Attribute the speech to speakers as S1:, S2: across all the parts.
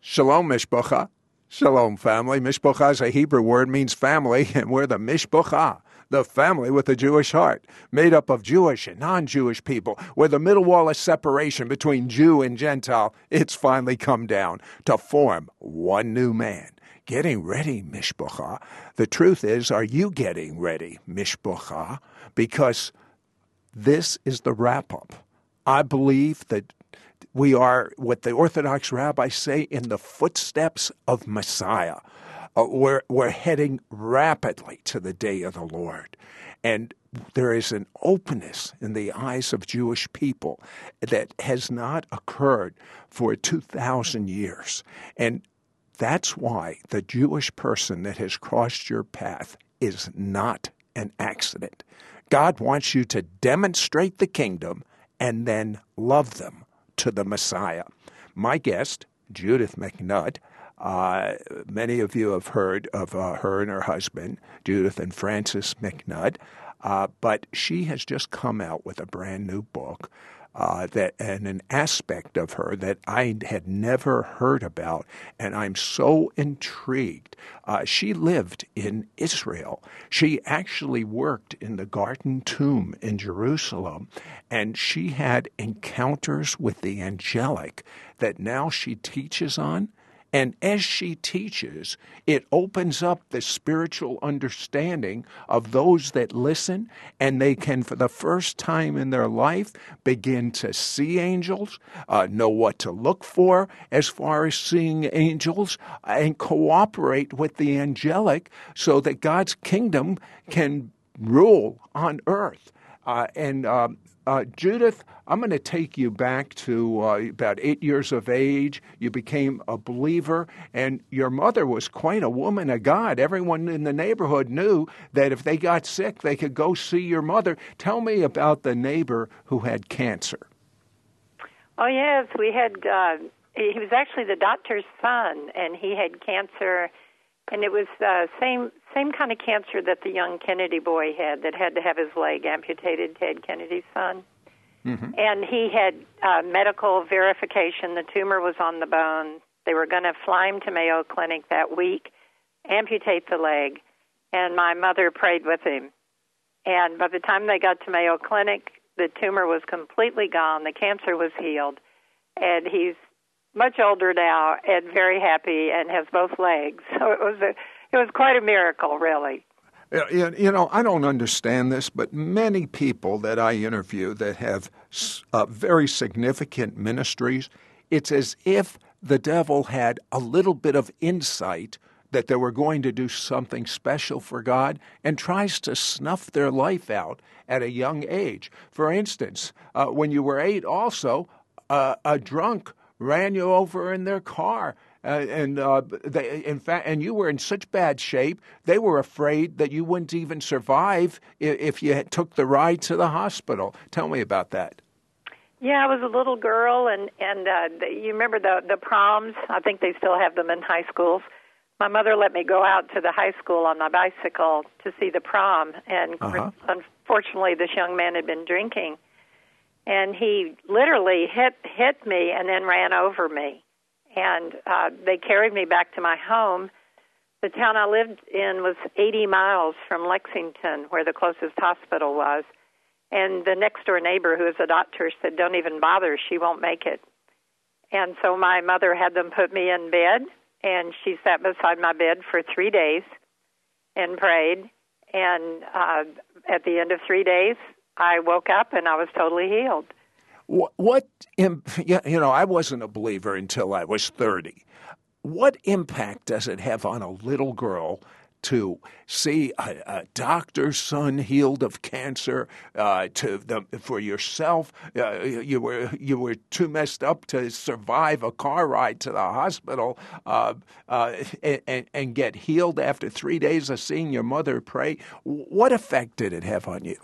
S1: Shalom, Mishpacha. Shalom, family. Mishpacha is a Hebrew word, means family, and we're the Mishpacha, the family with a Jewish heart, made up of Jewish and non Jewish people, where the middle wall of separation between Jew and Gentile, it's finally come down to form one new man. Getting ready, Mishpacha. The truth is, are you getting ready, Mishpacha? Because this is the wrap up. I believe that we are what the Orthodox rabbis say in the footsteps of Messiah. Uh, we're, we're heading rapidly to the day of the Lord. And there is an openness in the eyes of Jewish people that has not occurred for 2,000 years. And that's why the Jewish person that has crossed your path is not an accident. God wants you to demonstrate the kingdom and then love them to the Messiah. My guest, Judith MacNutt, uh, many of you have heard of uh, her and her husband, Judith and Francis MacNutt, uh, but she has just come out with a brand new book uh, that and an aspect of her that I had never heard about, and I'm so intrigued. Uh, she lived in Israel. She actually worked in the Garden Tomb in Jerusalem, and she had encounters with the angelic that now she teaches on and as she teaches, it opens up the spiritual understanding of those that listen, and they can, for the first time in their life, begin to see angels, uh, know what to look for as far as seeing angels, and cooperate with the angelic so that God's kingdom can rule on earth. Uh, and um, uh, Judith, I'm going to take you back to uh, about eight years of age. You became a believer, and your mother was quite a woman of God. Everyone in the neighborhood knew that if they got sick, they could go see your mother. Tell me about the neighbor who had cancer.
S2: Oh, yes. We had, uh, he was actually the doctor's son, and he had cancer. And it was the uh, same same kind of cancer that the young Kennedy boy had that had to have his leg amputated, Ted Kennedy's son. Mm-hmm. And he had uh, medical verification. The tumor was on the bone. They were going to fly him to Mayo Clinic that week, amputate the leg, and my mother prayed with him. And by the time they got to Mayo Clinic, the tumor was completely gone. The cancer was healed, and he's much older now and very happy and has both legs. So it was a it was quite a miracle, really.
S1: You know, I don't understand this, but many people that I interview that have uh, very significant ministries, it's as if the devil had a little bit of insight that they were going to do something special for God and tries to snuff their life out at a young age. For instance, uh, when you were eight, also, uh, a drunk ran you over in their car uh, and uh, they, in fact, and you were in such bad shape, they were afraid that you wouldn't even survive if, if you took the ride to the hospital. Tell me about that.
S2: Yeah, I was a little girl, and and uh, you remember the the proms? I think they still have them in high schools. My mother let me go out to the high school on my bicycle to see the prom, and uh-huh. unfortunately, this young man had been drinking, and he literally hit hit me and then ran over me and uh, they carried me back to my home. The town I lived in was 80 miles from Lexington, where the closest hospital was. And the next door neighbor, who was a doctor, said, Don't even bother, she won't make it. And so my mother had them put me in bed, and she sat beside my bed for three days and prayed. And uh, at the end of three days, I woke up and I was totally healed.
S1: What, you know, I wasn't a believer until I was 30. What impact does it have on a little girl to see a, a doctor's son healed of cancer? Uh, to the, for yourself, uh, you were you were too messed up to survive a car ride to the hospital, uh, uh and, and get healed after three days of seeing your mother pray. What effect did it have on you?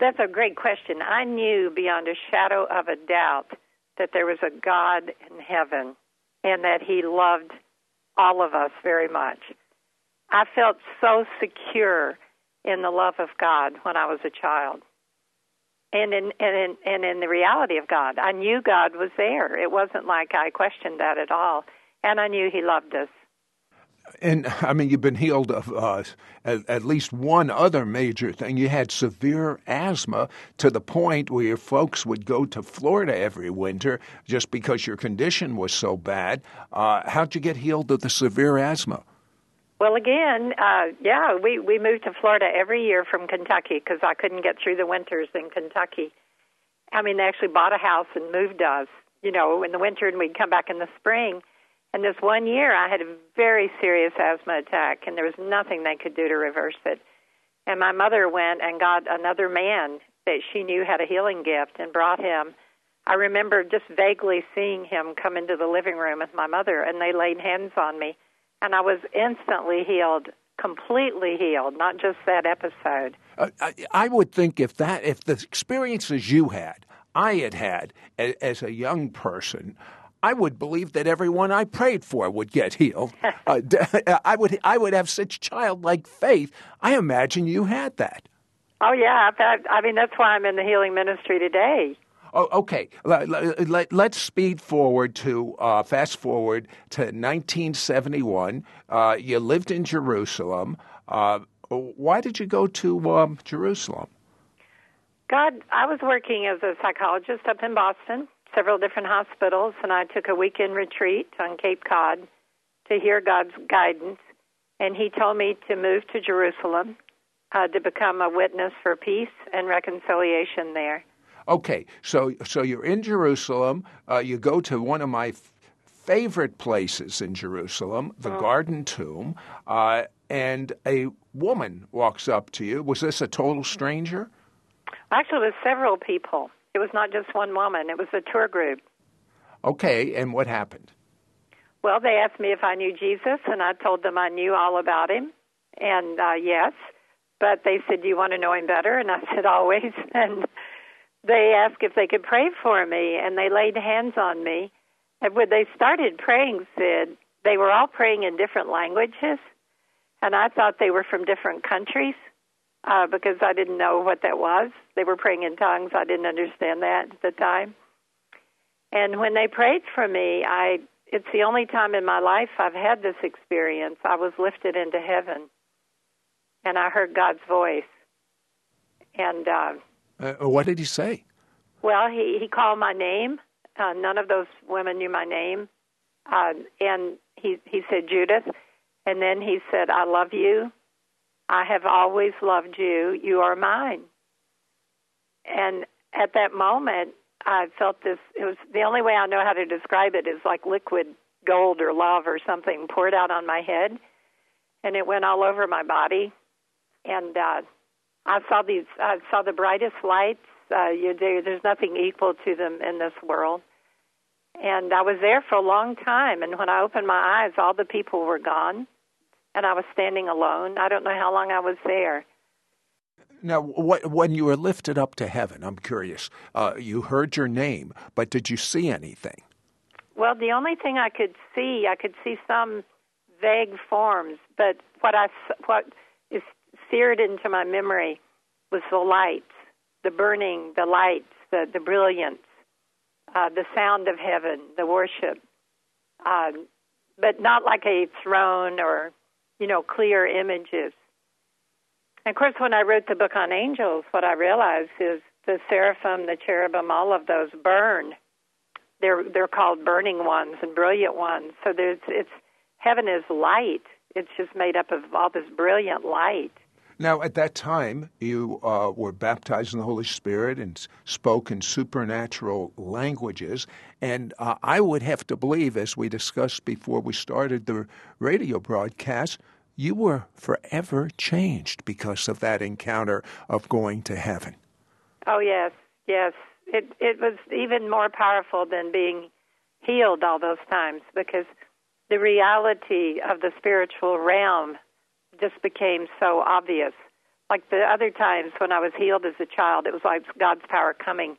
S2: That's a great question. I knew beyond a shadow of a doubt that there was a God in heaven and that He loved all of us very much. I felt so secure in the love of God when I was a child. and in and in and in the reality of God. I knew God was there. It wasn't like I questioned that at all, and I knew He loved us.
S1: And I mean, you've been healed of uh, at, at, least one other major thing. You had severe asthma to the point where your folks would go to Florida every winter just because your condition was so bad. Uh, how'd you get healed of the severe asthma?
S2: Well, again, uh, yeah, we we moved to Florida every year from Kentucky because I couldn't get through the winters in Kentucky. I mean, they actually bought a house and moved us, you know, in the winter, and we'd come back in the spring. And this one year, I had a very serious asthma attack, and there was nothing they could do to reverse it. And my mother went and got another man that she knew had a healing gift and brought him. I remember just vaguely seeing him come into the living room with my mother, and they laid hands on me and I was instantly healed, completely healed, not just that episode.
S1: Uh, I, I, would think if that, if the experiences you had, I had had as, as a young person, I would believe that everyone I prayed for would get healed. uh, I would, I would have such childlike faith. I imagine you had that.
S2: Oh yeah, I mean that's why I'm in the healing ministry today.
S1: Oh, okay. Let, us let, speed forward to uh, fast forward to 1971. Uh, you lived in Jerusalem. Uh, why did you go to um, Jerusalem?
S2: God, I was working as a psychologist up in Boston, several different hospitals, and I took a weekend retreat on Cape Cod to hear God's guidance. And He told me to move to Jerusalem uh, to become a witness for peace and reconciliation there.
S1: Okay, so so you're in Jerusalem. Uh, you go to one of my f- favorite places in Jerusalem, the oh. Garden Tomb, uh, and a woman walks up to you. Was this a total stranger?
S2: Actually, it was several people. It was not just one woman. It was a tour group.
S1: Okay, and what happened?
S2: Well, they asked me if I knew Jesus, and I told them I knew all about him, and uh, yes. But they said, "Do you want to know him better?" And I said, "Always." And they asked if they could pray for me, and they laid hands on me. And when they started praying, Sid, they were all praying in different languages, and I thought they were from different countries uh, because I didn't know what that was. They were praying in tongues. I didn't understand that at the time. And when they prayed for me, I it's the only time in my life I've had this experience. I was lifted into heaven, and I heard God's voice, and uh,
S1: uh, what did he say?
S2: Well, he, he called my name. Uh, none of those women knew my name. Uh, and he, he said, Judith. And then he said, I love you. I have always loved you. You are mine. And at that moment, I felt this. It was the only way I know how to describe it is like liquid gold or love or something poured out on my head, and it went all over my body. And uh, I saw these. I saw the brightest lights. Uh, you do. There's nothing equal to them in this world. And I was there for a long time. And when I opened my eyes, all the people were gone, and I was standing alone. I don't know how long I was there.
S1: Now, what, when you were lifted up to heaven, I'm curious. Uh, you heard your name, but did you see anything?
S2: Well, the only thing I could see, I could see some vague forms, but what I what is seared into my memory was the lights, the burning, the lights, the, the brilliance, uh, the sound of heaven, the worship, um, but not like a throne or, you know, clear images. And of course, when I wrote the book on angels, what I realized is the seraphim, the cherubim, all of those burn. They're they're called burning ones and brilliant ones. So there's it's heaven is light. It's just made up of all this brilliant light.
S1: Now, at that time, you uh, were baptized in the Holy Spirit and spoke in supernatural languages. And uh, I would have to believe, as we discussed before we started the radio broadcast, you were forever changed because of that encounter of going to heaven.
S2: Oh, yes, yes. It, it was even more powerful than being healed all those times because the reality of the spiritual realm just became so obvious. Like the other times when I was healed as a child, it was like God's power coming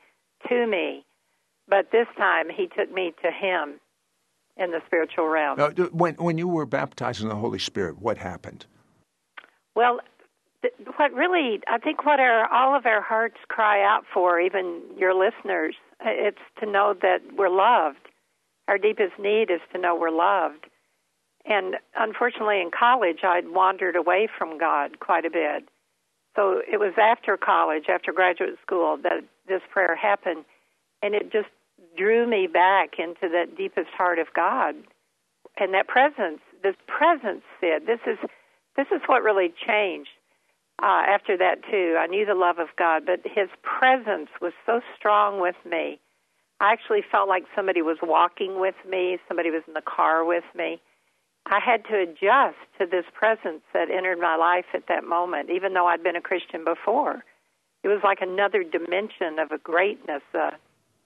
S2: to me. But this time, He took me to Him in the spiritual realm.
S1: Now, when when you were baptized in the Holy Spirit, what happened?
S2: Well, what really I think what our all of our hearts cry out for, even your listeners, it's to know that we're loved. Our deepest need is to know we're loved. And unfortunately, in college, I'd wandered away from God quite a bit. So it was after college, after graduate school, that this prayer happened, and it just drew me back into that deepest heart of God, and that presence. This presence, Sid. This is this is what really changed uh, after that too. I knew the love of God, but His presence was so strong with me. I actually felt like somebody was walking with me, somebody was in the car with me. I had to adjust to this presence that entered my life at that moment, even though I'd been a Christian before. It was like another dimension of a greatness, a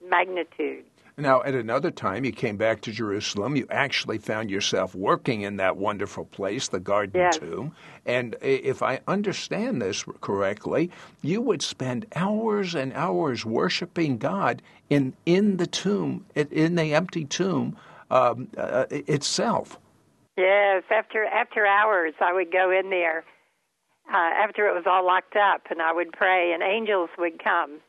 S2: magnitude.
S1: Now, at another time, you came back to Jerusalem. You actually found yourself working in that wonderful place, the Garden
S2: yes.
S1: Tomb. And if I understand this correctly, you would spend hours and hours worshiping God in, in the tomb, in the empty tomb um, uh, itself.
S2: Yes, after after hours, I would go in there uh, after it was all locked up, and I would pray, and angels would come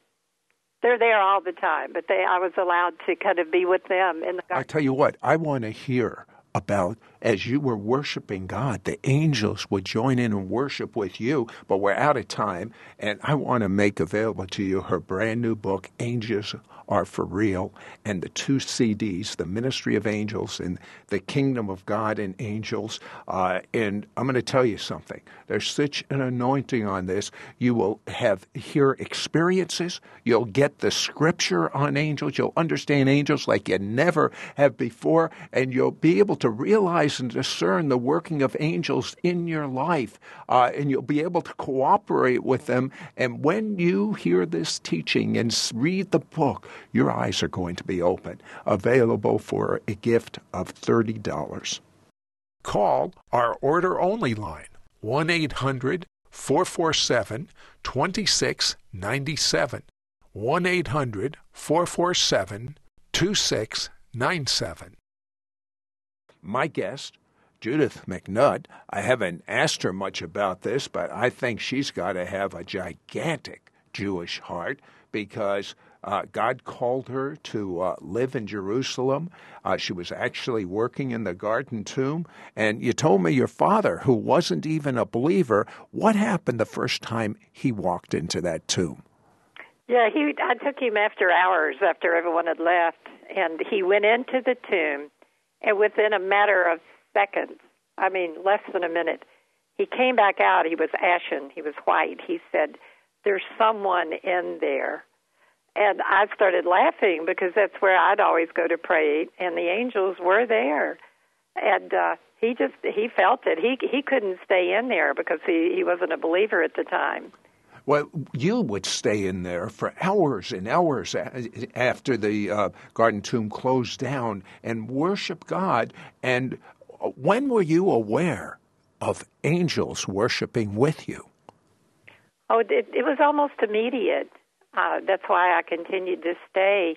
S2: they're there all the time, but they I was allowed to kind of be with them in the garden.
S1: I tell you what, I want to hear about as you were worshiping God, the angels would join in and worship with you, but we're out of time, and I want to make available to you her brand new book, Angels are for real, and the two CDs, The Ministry of Angels and The Kingdom of God and Angels. Uh, and I'm going to tell you something. There's such an anointing on this. You will have hear experiences. You'll get the scripture on angels. You'll understand angels like you never have before, and you'll be able to realize and discern the working of angels in your life, uh, and you'll be able to cooperate with them. And when you hear this teaching and read the book, your eyes are going to be open. Available for a gift of $30. Call our order only line 1 800 447 2697. 1 800 447 2697. My guest, Judith MacNutt, I haven't asked her much about this, but I think she's got to have a gigantic Jewish heart because uh, God called her to uh, live in Jerusalem. Uh, she was actually working in the garden tomb. And you told me your father, who wasn't even a believer, what happened the first time he walked into that tomb?
S2: Yeah, he. I took him after hours after everyone had left, and he went into the tomb, and within a matter of seconds, I mean less than a minute, he came back out. He was ashen. He was white. He said, "There's someone in there." And I started laughing because that's where I'd always go to pray, and the angels were there. And uh, he just he felt it. He he couldn't stay in there because he he wasn't a believer at the time.
S1: Well, you would stay in there for hours and hours after the uh, garden tomb closed down and worship God. And when were you aware of angels worshiping with you?
S2: Oh, it, it was almost immediate uh, that's why I continued to stay.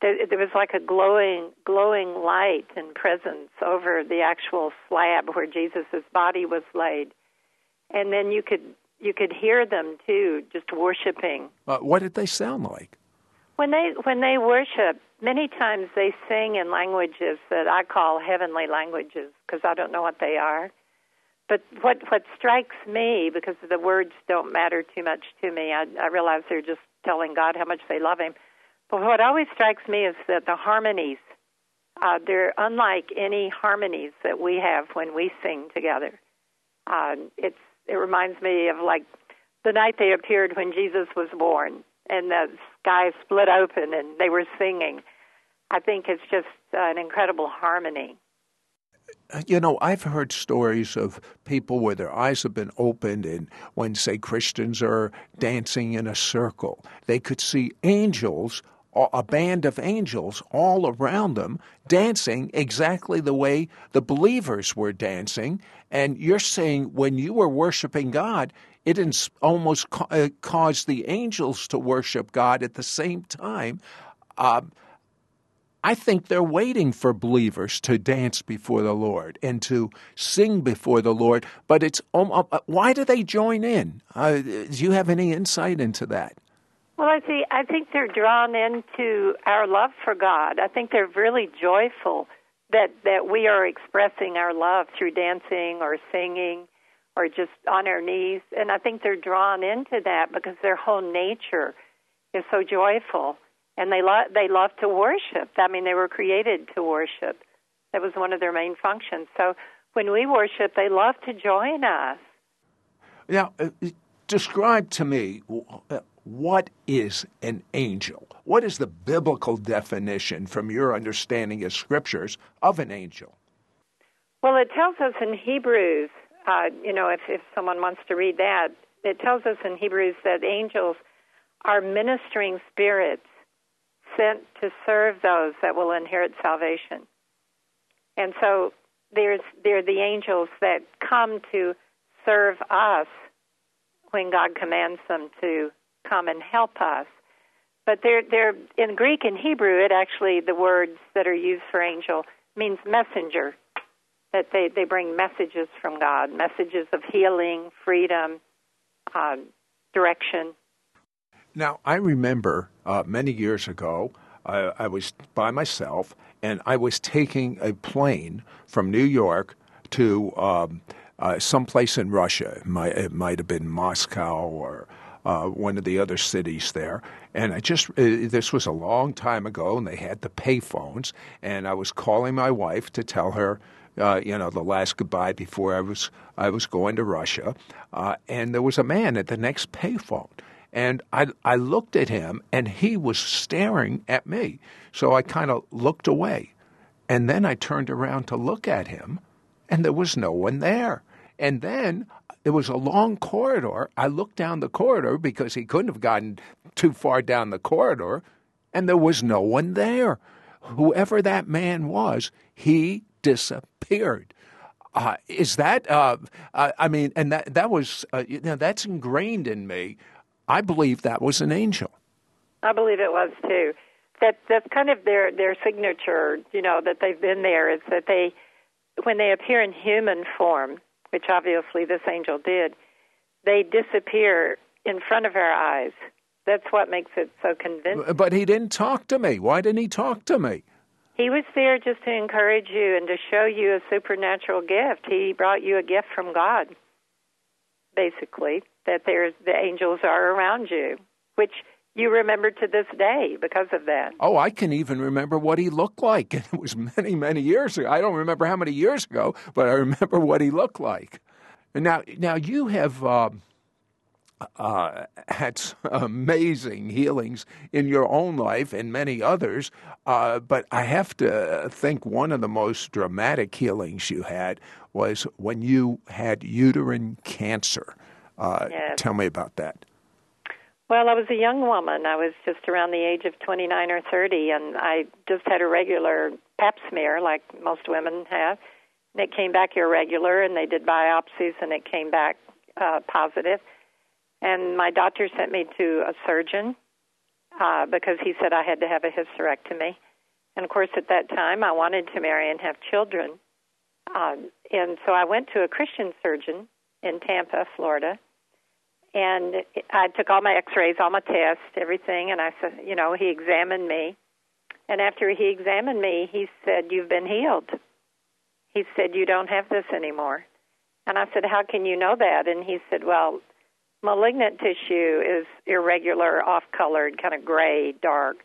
S2: There, there was like a glowing, glowing light and presence over the actual slab where Jesus' body was laid, and then you could you could hear them too, just worshiping.
S1: Uh, what did they sound like?
S2: When they when they worship, many times they sing in languages that I call heavenly languages because I don't know what they are. But what what strikes me, because the words don't matter too much to me, I, I realize they're just telling God how much they love Him. But what always strikes me is that the harmonies, uh, they're unlike any harmonies that we have when we sing together. Uh, it's it reminds me of like the night they appeared when Jesus was born, and the sky split open and they were singing. I think it's just an incredible harmony.
S1: You know, I've heard stories of people where their eyes have been opened, and when, say, Christians are dancing in a circle, they could see angels, a band of angels all around them, dancing exactly the way the believers were dancing. And you're saying when you were worshiping God, it almost uh, caused the angels to worship God at the same time. Uh, I think they're waiting for believers to dance before the Lord and to sing before the Lord. But it's um, uh, why do they join in? Uh, do you have any insight into that?
S2: Well, I see. I think they're drawn into our love for God. I think they're really joyful that that we are expressing our love through dancing or singing or just on our knees. And I think they're drawn into that because their whole nature is so joyful, and they love they love to worship. I mean, they were created to worship. That was one of their main functions. So when we worship, they love to join us.
S1: Now, uh, describe to me uh, what is an angel? What is the biblical definition, from your understanding of scriptures, of an angel?
S2: Well, it tells us in Hebrews, uh, you know, if, if someone wants to read that, it tells us in Hebrews that angels are ministering spirits sent to serve those that will inherit salvation. And so there's, they're the angels that come to serve us when God commands them to come and help us. But they're, they're in Greek and Hebrew, it actually, the words that are used for angel means messenger, that they, they bring messages from God, messages of healing, freedom, uh, direction.
S1: Now, I remember uh, many years ago, I, I was by myself and I was taking a plane from New York to um, uh, someplace in Russia. It might, it might have been Moscow or uh, one of the other cities there. And I just, uh, this was a long time ago, and they had the payphones. And I was calling my wife to tell her, uh, you know, the last goodbye before I was I was going to Russia. Uh, and there was a man at the next payphone. And I, I looked at him, and he was staring at me. So I kind of looked away. And then I turned around to look at him, and there was no one there. And then there was a long corridor. I looked down the corridor because he couldn't have gotten too far down the corridor, and there was no one there. Whoever that man was, he disappeared. Uh, is that? Uh, I mean, and that that was uh, you know that's ingrained in me. I believe that was an angel.
S2: I believe it was too. That that's kind of their their signature. You know that they've been there is that they when they appear in human form, which obviously this angel did, they disappear in front of our eyes. That's what makes it so convincing.
S1: But he didn't talk to me. Why didn't he talk to me?
S2: He was there just to encourage you and to show you a supernatural gift. He brought you a gift from God, basically, that there's the angels are around you, which you remember to this day because of that.
S1: Oh, I can even remember what he looked like. And it was many, many years ago. I don't remember how many years ago, but I remember what he looked like. And now, now you have uh, uh, had amazing healings in your own life and many others. Uh, but I have to think one of the most dramatic healings you had was when you had uterine cancer. Uh,
S2: yes.
S1: Tell me about that.
S2: Well, I was a young woman. I was just around the age of 29 or 30, and I just had a regular pap smear, like most women have. And it came back irregular, and they did biopsies, and it came back uh, positive. And my doctor sent me to a surgeon uh, because he said I had to have a hysterectomy. And of course, at that time, I wanted to marry and have children. Um, and so I went to a Christian surgeon in Tampa, Florida and I took all my X-rays, all my tests, everything, and I said, you know, he examined me, and after he examined me, he said, "You've been healed." He said, "You don't have this anymore," and I said, "How can you know that?" And he said, "Well, malignant tissue is irregular, off-colored, kind of gray, dark."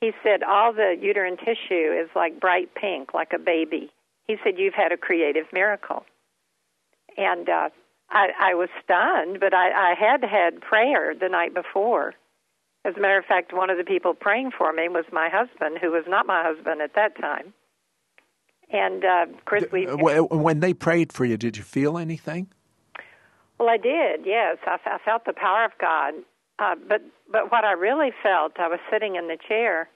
S2: He said, "All the uterine tissue is like bright pink, like a baby." He said, "You've had a creative miracle." And uh, I, I was stunned, but I, I had had prayer the night before. As a matter of fact, one of the people praying for me was my husband, who was not my husband at that time. And uh, Chris, we
S1: when they prayed for you, did you feel anything?
S2: Well, I did. Yes, I, I felt the power of God. Uh, but but what I really felt, I was sitting in the chair,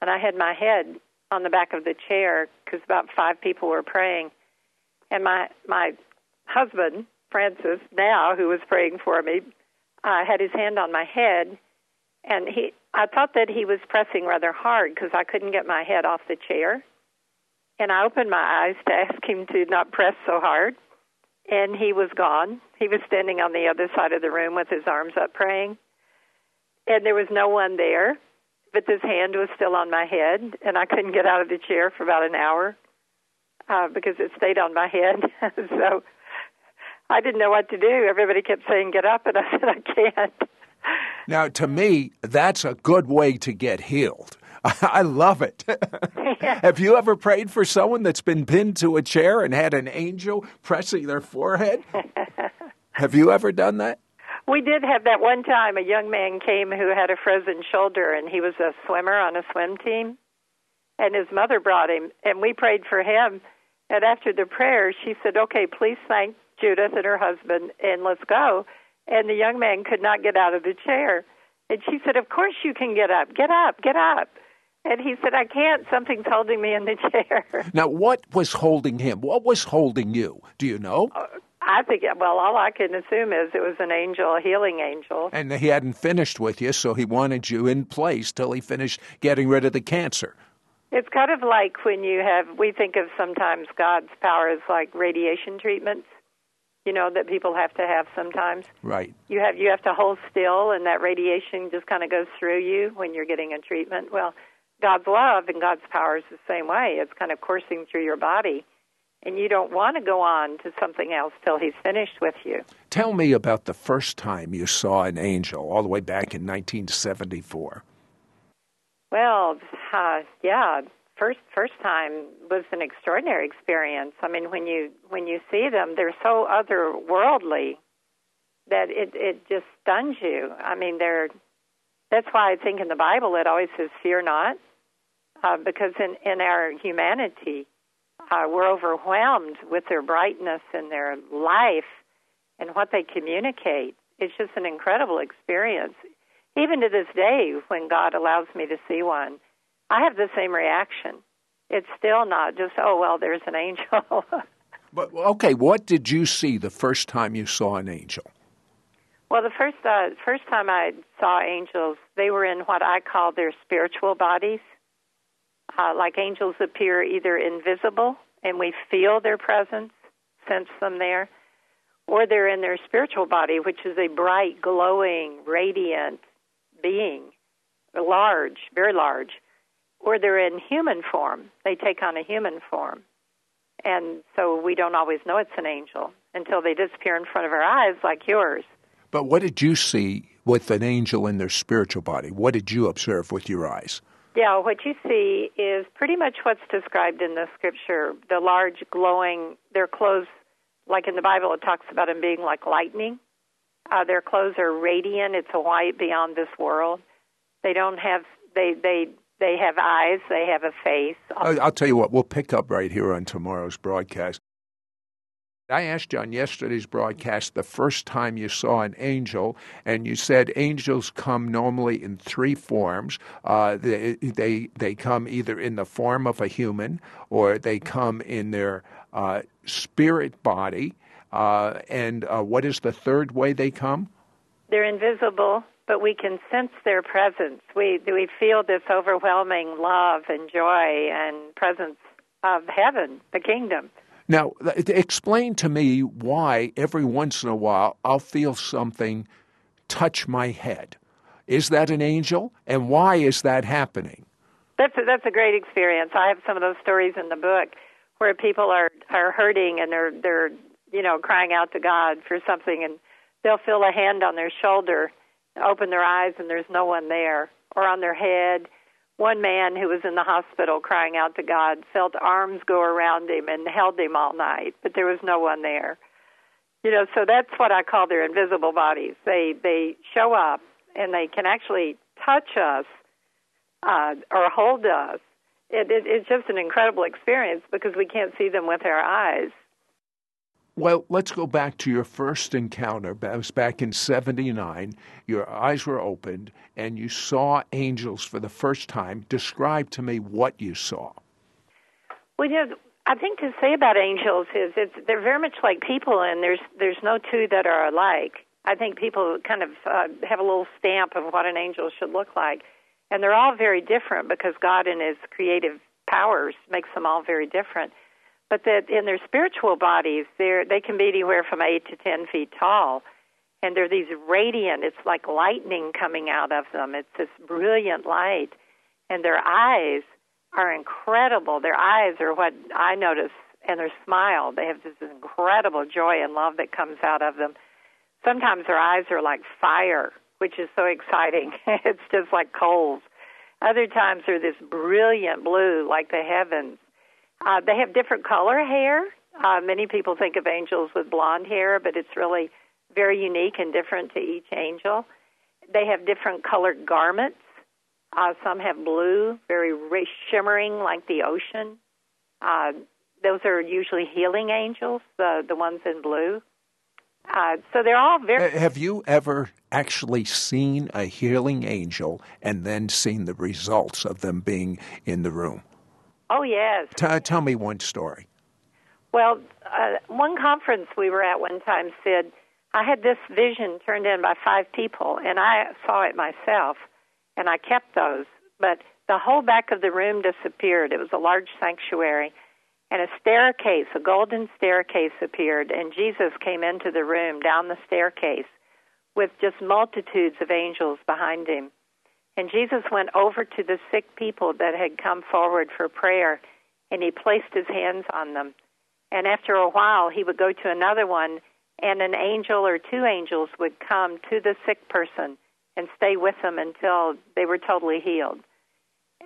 S2: and I had my head on the back of the chair because about five people were praying, and my my husband Francis now, who was praying for me, uh, had his hand on my head, and he I thought that he was pressing rather hard because I couldn't get my head off the chair. And I opened my eyes to ask him to not press so hard. And he was gone. He was standing on the other side of the room with his arms up praying. And there was no one there, but this hand was still on my head. And I couldn't get out of the chair for about an hour uh, because it stayed on my head. so I didn't know what to do. Everybody kept saying, get up. And I said, I can't.
S1: Now, to me, that's a good way to get healed. I love it. Have you ever prayed for someone that's been pinned to a chair and had an angel pressing their forehead? Have you ever done that?
S2: We did have that one time. A young man came who had a frozen shoulder, and he was a swimmer on a swim team. And his mother brought him, and we prayed for him. And after the prayer, she said, Okay, please thank Judith and her husband, and let's go. And the young man could not get out of the chair. And she said, Of course you can get up. Get up, get up. And he said, I can't. Something's holding me in the chair.
S1: Now, what was holding him? What was holding you? Do you know? Uh,
S2: I think, well, all I can assume is it was an angel, a healing angel.
S1: And he hadn't finished with you, so he wanted you in place till he finished getting rid of the cancer.
S2: It's kind of like when you have, we think of sometimes God's power as like radiation treatments you know that people have to have sometimes.
S1: Right.
S2: You have you have to hold still, and that radiation just kind of goes through you when you're getting a treatment. Well, God's love and God's power is the same way. It's kind of coursing through your body, and you don't want to go on to something else till He's finished with you.
S1: Tell me about the first time you saw an angel, all the way back in 1974.
S2: Well, uh, yeah, first first time was an extraordinary experience. I mean, when you when you see them, they're so otherworldly that it it just stuns you. I mean, they're that's why I think in the Bible it always says fear not, uh, because in in our humanity uh, we're overwhelmed with their brightness and their life and what they communicate. It's just an incredible experience. Even to this day, when God allows me to see one, I have the same reaction. It's still not just, oh, well, there's an angel.
S1: but, okay, what did you see the first time you saw an angel?
S2: Well, the first uh, first time I saw angels, they were in what I call their spiritual bodies. Uh, like angels appear either invisible and we feel their presence, sense them there, or they're in their spiritual body, which is a bright, glowing, radiant being, large, very large or they're in human form. They take on a human form. And so we don't always know it's an angel until they disappear in front of our eyes, like yours.
S1: But what did you see with an angel in their spiritual body? What did you observe with your eyes?
S2: Yeah, what you see is pretty much what's described in the scripture. The large, glowing, their clothes, like in the Bible, it talks about them being like lightning. Uh, their clothes are radiant. It's a white beyond this world. They don't have they they they have eyes, they have a face.
S1: I'll tell you what, we'll pick up right here on tomorrow's broadcast. I asked you on yesterday's broadcast the first time you saw an angel, and you said angels come normally in three forms. Uh, they, they, they come either in the form of a human, or they come in their uh, spirit body. Uh, and uh, what is the third way they come?
S2: They're invisible but we can sense their presence. We we feel this overwhelming love and joy and presence of heaven, the kingdom.
S1: Now, explain to me why every once in a while I'll feel something touch my head. Is that an angel? And why is that happening?
S2: That's a, that's a great experience. I have some of those stories in the book where people are are hurting and they're they're you know crying out to God for something and they'll feel a hand on their shoulder open their eyes and there's no one there, or on their head. One man who was in the hospital crying out to God felt arms go around him and held him all night, but there was no one there. You know, so that's what I call their invisible bodies. They they show up and they can actually touch us uh, or hold us. It, it, it's just an incredible experience because we can't see them with our eyes.
S1: Well, let's go back to your first encounter. That was back in 79. Your eyes were opened and you saw angels for the first time. Describe to me what you saw.
S2: Well, you know, I think to say about angels is it's, they're very much like people, and there's there's no two that are alike. I think people kind of uh, have a little stamp of what an angel should look like. And they're all very different because God, in His creative powers, makes them all very different. But that in their spiritual bodies, they they can be anywhere from eight to ten feet tall, and they're these radiant. It's like lightning coming out of them. It's this brilliant light, and their eyes are incredible. Their eyes are what I notice, and their smile. They have this incredible joy and love that comes out of them. Sometimes their eyes are like fire, which is so exciting. it's just like coals. Other times they're this brilliant blue, like the heavens. Uh, they have different color hair. Uh, many people think of angels with blonde hair, but it's really very unique and different to each angel. They have different colored garments. Uh, some have blue, very shimmering like the ocean. Uh, those are usually healing angels, the the ones in blue. Uh, so they're all very.
S1: Have you ever actually seen a healing angel and then seen the results of them being in the room?
S2: Oh yes.
S1: T- tell me one story.
S2: Well, uh, one conference we were at one time said I had this vision turned in by five people, and I saw it myself, and I kept those. But the whole back of the room disappeared. It was a large sanctuary, and a staircase, a golden staircase, appeared, and Jesus came into the room down the staircase with just multitudes of angels behind him. And Jesus went over to the sick people that had come forward for prayer, and he placed his hands on them. And after a while, he would go to another one and an angel or two angels would come to the sick person and stay with them until they were totally healed.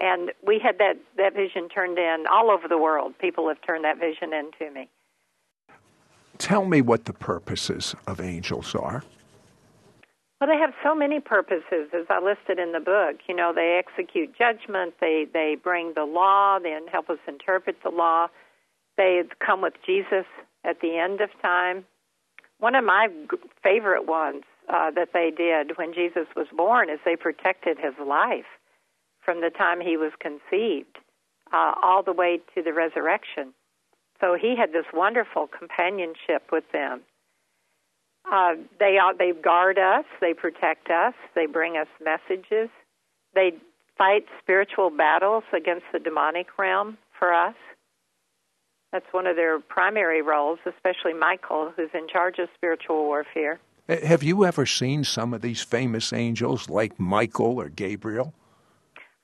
S2: And we had that, that vision turned in all over the world. People have turned that vision in to me.
S1: Tell me what the purposes of angels are.
S2: Well, they have so many purposes, as I listed in the book. You know, they execute judgment, they, they bring the law, they help us interpret the law. They come with Jesus at the end of time one of my favorite ones uh, that they did when Jesus was born is they protected his life from the time he was conceived uh, all the way to the resurrection. So he had this wonderful companionship with them. Uh, they they guard us, they protect us, they bring us messages, they fight spiritual battles against the demonic realm for us. That's one of their primary roles, especially Michael, who's in charge of spiritual warfare.
S1: Have you ever seen some of these famous angels like Michael or Gabriel?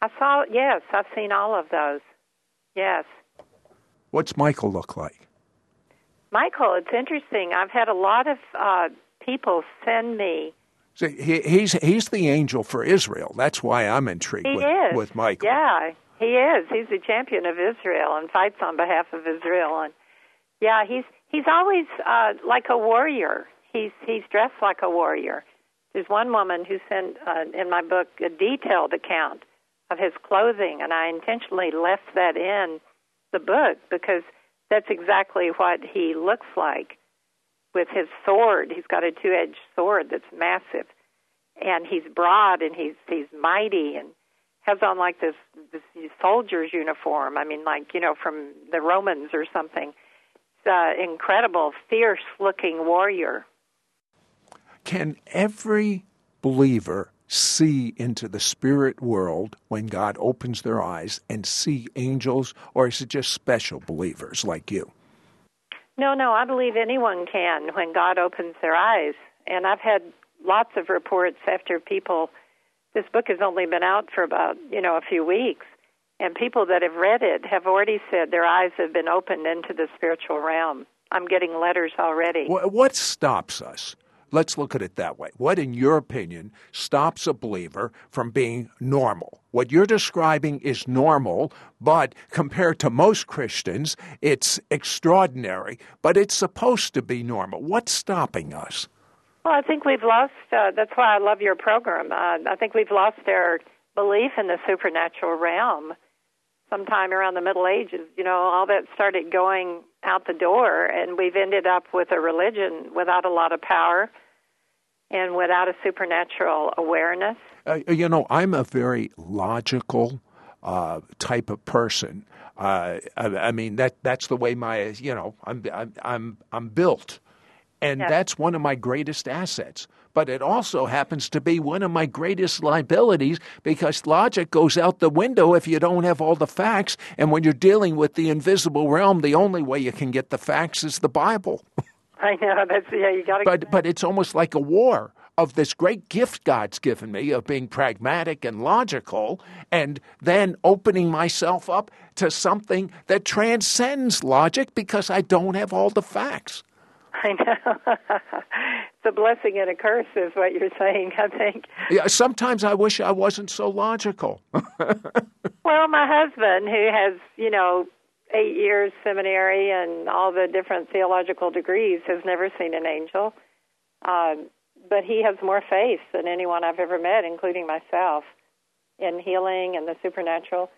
S2: I saw, yes, I've seen all of those. Yes.
S1: What's Michael look like?
S2: Michael, it's interesting. I've had a lot of uh, people send me.
S1: See, he, he's he's the angel for Israel. That's why I'm intrigued
S2: he
S1: with,
S2: is.
S1: with Michael.
S2: Yeah, he is. He's the champion of Israel and fights on behalf of Israel. And yeah, he's he's always uh, like a warrior. He's he's dressed like a warrior. There's one woman who sent uh, in my book a detailed account of his clothing, and I intentionally left that in the book because that's exactly what he looks like with his sword. He's got a two-edged sword that's massive, and he's broad and he's he's mighty and has on like this this soldier's uniform. I mean, like you know, from the Romans or something. It's an incredible, fierce-looking warrior.
S1: Can every believer see into the spirit world when God opens their eyes and see angels, or is it just special believers like you?
S2: No, no, I believe anyone can when God opens their eyes. And I've had lots of reports after people this book has only been out for about you know a few weeks, and people that have read it have already said their eyes have been opened into the spiritual realm. I'm getting letters already.
S1: What stops us? Let's look at it that way. What, in your opinion, stops a believer from being normal? What you're describing is normal, but compared to most Christians, it's extraordinary, but it's supposed to be normal. What's stopping us?
S2: Well, I think we've lost. Uh, that's why I love your program. Uh, I think we've lost our belief in the supernatural realm. Sometime around the Middle Ages, you know, all that started going out the door, and we've ended up with a religion without a lot of power and without a supernatural awareness.
S1: Uh, you know, I'm a very logical uh, type of person. Uh, I, I, mean that that's the way my you know I'm I'm I'm, I'm built. And yes. that's one of my greatest assets. but it also happens to be one of my greatest liabilities because logic goes out the window if you don't have all the facts. And when you're dealing with the invisible realm, the only way you can get the facts is the Bible.
S2: I know that's yeah. You got to.
S1: But but it's almost like a war of this great gift God's given me of being pragmatic and logical, and then opening myself up to something that transcends logic because I don't have all the facts.
S2: I know. it's a blessing and a curse, is what you're saying, I think.
S1: Yeah, sometimes I wish I wasn't so logical.
S2: well, my husband, who has, you know, eight years seminary and all the different theological degrees, has never seen an angel. Um, but he has more faith than anyone I've ever met, including myself, in healing and the supernatural.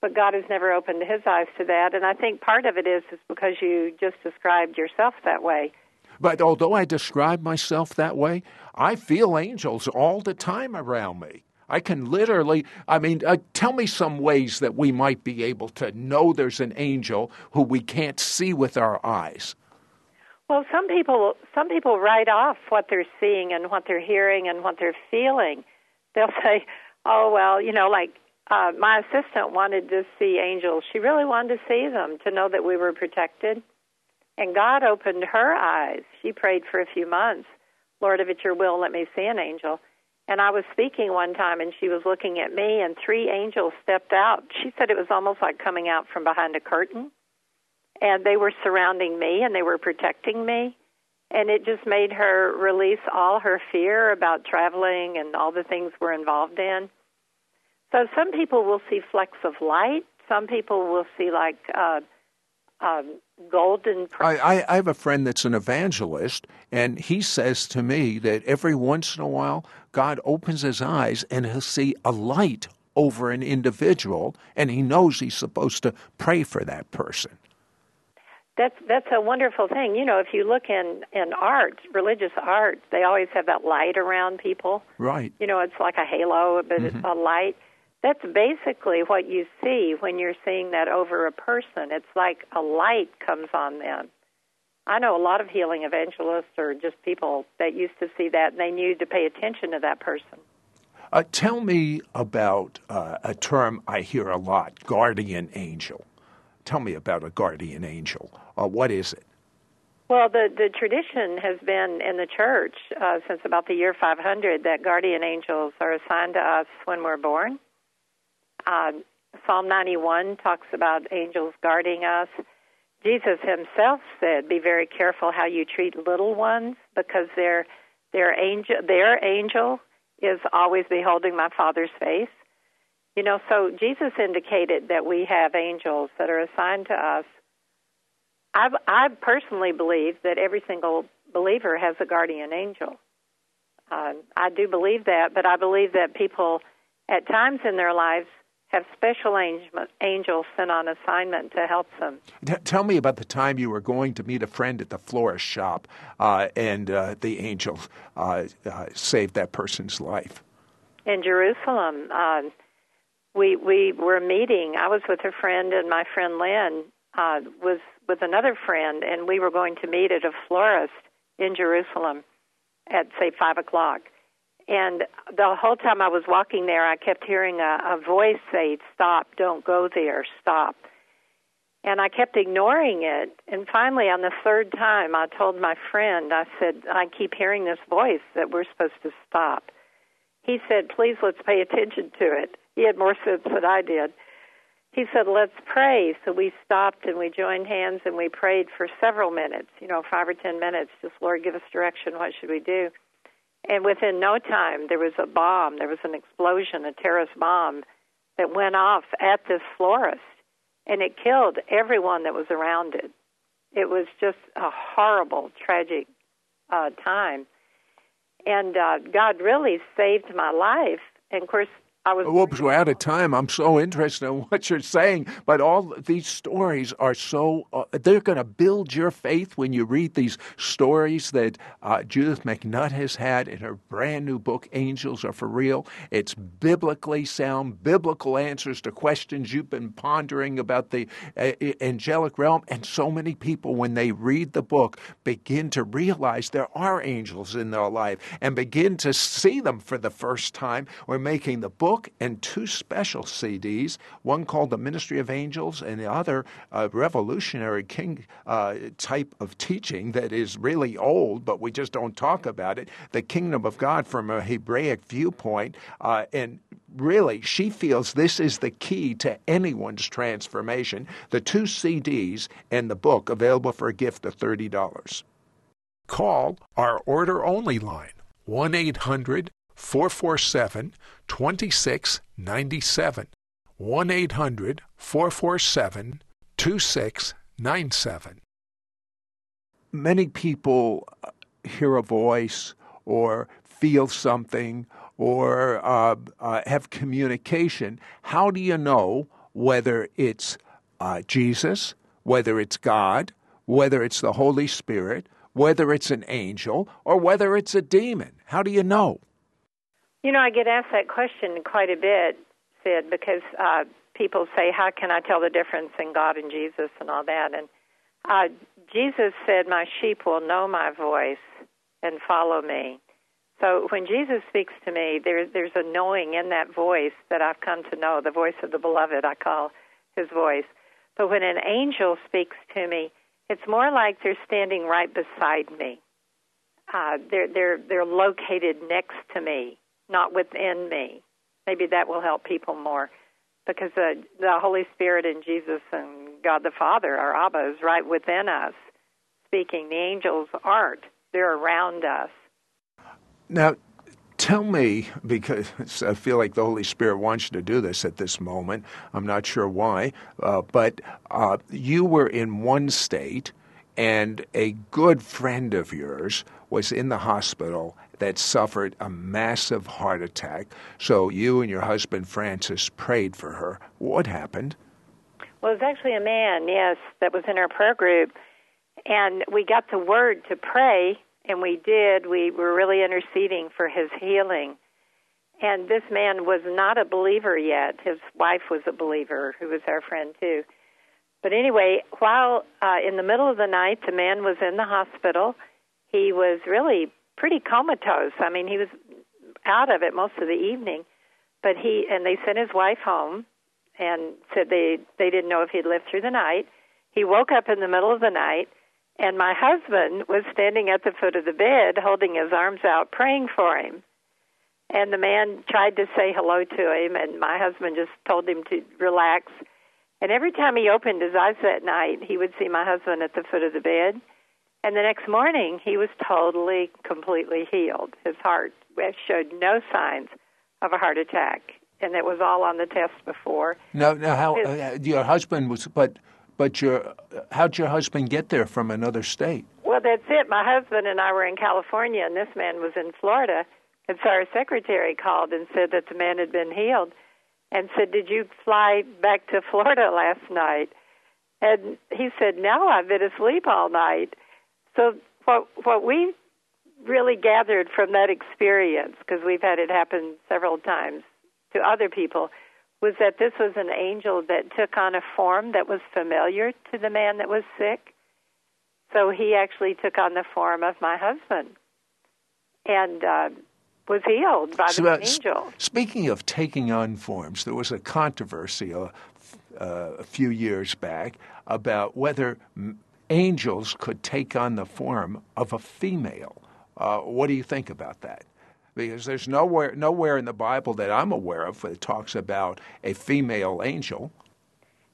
S2: But God has never opened his eyes to that, and I think part of it is is because you just described yourself that way.
S1: But although I describe myself that way, I feel angels all the time around me. I can literally, I mean, uh, tell me some ways that we might be able to know there's an angel who we can't see with our eyes.
S2: Well, some people some people write off what they're seeing and what they're hearing and what they're feeling. They'll say, "Oh well, you know, like uh, my assistant wanted to see angels. She really wanted to see them to know that we were protected." And God opened her eyes. She prayed for a few months. Lord, if it's your will, let me see an angel. And I was speaking one time, and she was looking at me, and three angels stepped out. She said it was almost like coming out from behind a curtain. And they were surrounding me and they were protecting me. And it just made her release all her fear about traveling and all the things we're involved in. So some people will see flecks of light. Some people will see like uh, um, golden.
S1: I, I have a friend that's an evangelist, and he says to me that every once in a while God opens his eyes and he'll see a light over an individual, and he knows he's supposed to pray for that person.
S2: That's that's a wonderful thing. You know, if you look in in art, religious art, they always have that light around people.
S1: Right.
S2: You know, it's like a halo, but mm-hmm. a light. That's basically what you see when you're seeing that over a person. It's like a light comes on them. I know a lot of healing evangelists or just people that used to see that and they knew to pay attention to that person.
S1: Uh, tell me about uh, a term I hear a lot guardian angel. Tell me about a guardian angel. Uh, what is it?
S2: Well, the, the tradition has been in the church uh, since about the year 500 that guardian angels are assigned to us when we're born. Uh, Psalm 91 talks about angels guarding us. Jesus himself said, "Be very careful how you treat little ones, because their their angel their angel is always beholding my Father's face." You know, so Jesus indicated that we have angels that are assigned to us. I, I personally believe that every single believer has a guardian angel. Uh, I do believe that, but I believe that people at times in their lives have special angels sent on assignment to help them.
S1: T- tell me about the time you were going to meet a friend at the florist shop uh, and uh, the angel uh, uh saved that person's life.
S2: In Jerusalem, uh, we we were meeting. I was with a friend, and my friend Lynn uh, was with another friend, and we were going to meet at a florist in Jerusalem at say five o'clock. And the whole time I was walking there, I kept hearing a, a voice say, "Stop! Don't go there! Stop!" And I kept ignoring it. And finally, on the third time, I told my friend, I said, "I keep hearing this voice that we're supposed to stop." He said, "Please, let's pay attention to it." He had more sense than I did. He said, Let's pray. So we stopped and we joined hands and we prayed for several minutes, you know, five or ten minutes. Just, Lord, give us direction. What should we do? And within no time, there was a bomb. There was an explosion, a terrorist bomb that went off at this florist. And it killed everyone that was around it. It was just a horrible, tragic uh, time. And uh, God really saved my life. And of course, I was.
S1: Whoops, we're out of time. I'm so interested in what you're saying, but all these stories are so, uh, they're going to build your faith when you read these stories that uh, Judith MacNutt has had in her brand new book, Angels Are for Real. It's biblically sound, biblical answers to questions you've been pondering about the uh, angelic realm. And so many people, when they read the book, begin to realize there are angels in their life and begin to see them for the first time. We're making the book book and two special CDs, one called The Ministry of Angels and the other a revolutionary king uh, type of teaching that is really old, but we just don't talk about it, The Kingdom of God from a Hebraic viewpoint. Uh, and really, she feels this is the key to anyone's transformation. The two CDs and the book available for a gift of $30. Call our order only line 1 800 447 2697. 1 800 447 2697. Many people hear a voice or feel something or uh, uh, have communication. How do you know whether it's uh, Jesus, whether it's God, whether it's the Holy Spirit, whether it's an angel, or whether it's a demon? How do you know?
S2: You know, I get asked that question quite a bit, Sid, because uh, people say, "How can I tell the difference in God and Jesus and all that?" And uh, Jesus said, "My sheep will know my voice and follow me." So when Jesus speaks to me, there's there's a knowing in that voice that I've come to know, the voice of the beloved. I call his voice. But when an angel speaks to me, it's more like they're standing right beside me. Uh, they're they're they're located next to me not within me. Maybe that will help people more because uh, the Holy Spirit and Jesus and God the Father, our Abba, is right within us speaking. The angels aren't, they're around us.
S1: Now, tell me, because I feel like the Holy Spirit wants you to do this at this moment. I'm not sure why, uh, but uh, you were in one state, and a good friend of yours was in the hospital that suffered a massive heart attack. So you and your husband Francis prayed for her. What happened?
S2: Well, it was actually a man, yes, that was in our prayer group. And we got the word to pray, and we did. We were really interceding for his healing. And this man was not a believer yet. His wife was a believer, who was our friend too. But anyway, while uh, in the middle of the night, the man was in the hospital. He was really pretty comatose. I mean, he was out of it most of the evening, but he and they sent his wife home and said they they didn't know if he'd live through the night. He woke up in the middle of the night, and my husband was standing at the foot of the bed, holding his arms out, praying for him. And the man tried to say hello to him, and my husband just told him to relax. And every time he opened his eyes that night, he would see my husband at the foot of the bed and the next morning, he was totally, completely healed. His heart showed no signs of a heart attack, and it was all on the test before.
S1: No, now, how His, uh, your husband was, but, but your, how'd your husband get there from another state?
S2: Well, that's it. My husband and I were in California, and this man was in Florida. And so our secretary called and said that the man had been healed, and said, "Did you fly back to Florida last night?" And he said, "No, I've been asleep all night." So what what we really gathered from that experience, because we've had it happen several times to other people, was that this was an angel that took on a form that was familiar to the man that was sick. So he actually took on the form of my husband and uh, was healed by so, the uh, angel.
S1: Speaking of taking on forms, there was a controversy uh, uh, a few years back about whether angels could take on the form of a female. Uh, what do you think about that? Because there's nowhere nowhere in the Bible that I'm aware of that talks about a female angel.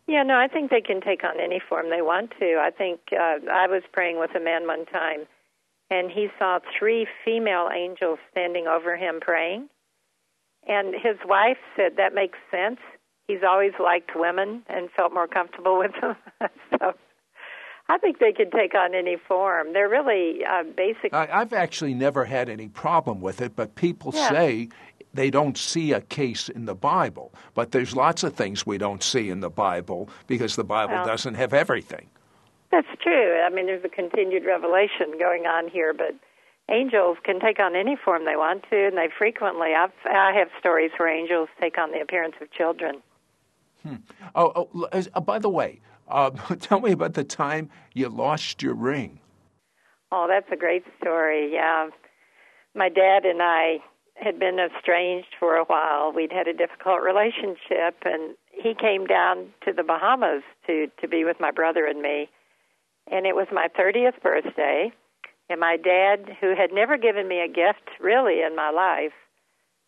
S2: Yeah, no, I think they can take on any form they want to. I think uh, I was praying with a man one time, and he saw three female angels standing over him praying. And his wife said that makes sense. He's always liked women and felt more comfortable with them. so I think they can take on any form. They're really uh, basic.
S1: I, have actually never had any problem with it, but people yeah. say they don't see a case in the Bible. But there's lots of things we don't see in the Bible because the Bible
S2: Well-
S1: doesn't have everything.
S2: That's true. I mean, there's a continued revelation going on here, but angels can take on any form they want to, and they frequently. I've I have stories where angels take on the appearance of children.
S1: Oh, oh as- uh, by the way, uh, tell me about the time you lost your ring.
S2: Oh, that's a great story. Yeah. My dad and I had been estranged for a while. We'd had a difficult relationship and he came down to the Bahamas to to be with my brother and me. And it was my 30th birthday, and my dad, who had never given me a gift really in my life,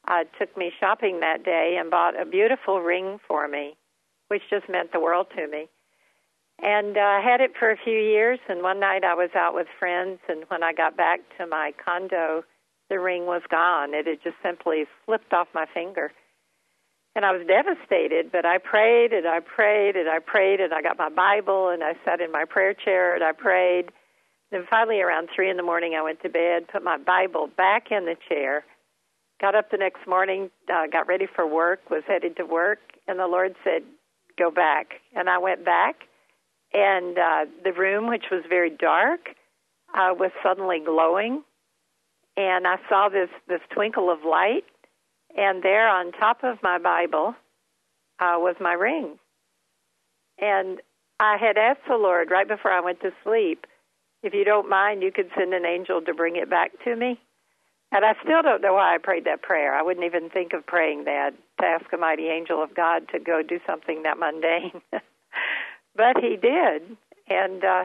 S2: uh, took me shopping that day and bought a beautiful ring for me, which just meant the world to me. And uh, I had it for a few years. And one night I was out with friends, and when I got back to my condo, the ring was gone. It had just simply slipped off my finger. And I was devastated, but I prayed and I prayed and I prayed, and I got my Bible and I sat in my prayer chair and I prayed. Then finally, around three in the morning, I went to bed, put my Bible back in the chair, got up the next morning, uh, got ready for work, was headed to work, and the Lord said, Go back. And I went back, and uh, the room, which was very dark, uh, was suddenly glowing. And I saw this, this twinkle of light, and there on top of my Bible uh, was my ring. And I had asked the Lord right before I went to sleep, if you don't mind, you could send an angel to bring it back to me. And I still don't know why I prayed that prayer. I wouldn't even think of praying that to ask a mighty angel of God to go do something that mundane. but he did. And uh,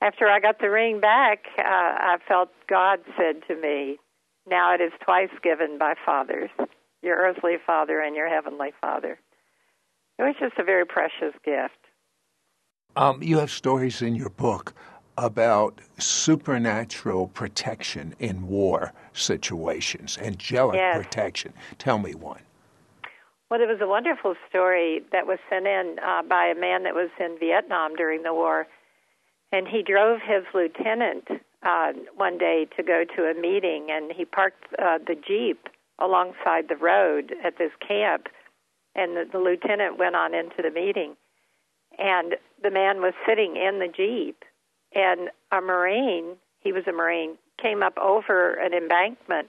S2: after I got the ring back, uh, I felt God said to me, Now it is twice given by fathers, your earthly father and your heavenly father. It was just a very precious gift.
S1: Um, you have stories in your book about supernatural protection in war situations, angelic
S2: Yes.
S1: protection. Tell me one.
S2: Well, it was a wonderful story that was sent in uh, by a man that was in Vietnam during the war. And he drove his lieutenant uh, one day to go to a meeting, and he parked uh, the Jeep alongside the road at this camp. And the, the lieutenant went on into the meeting. And the man was sitting in the Jeep, and a Marine, he was a Marine, came up over an embankment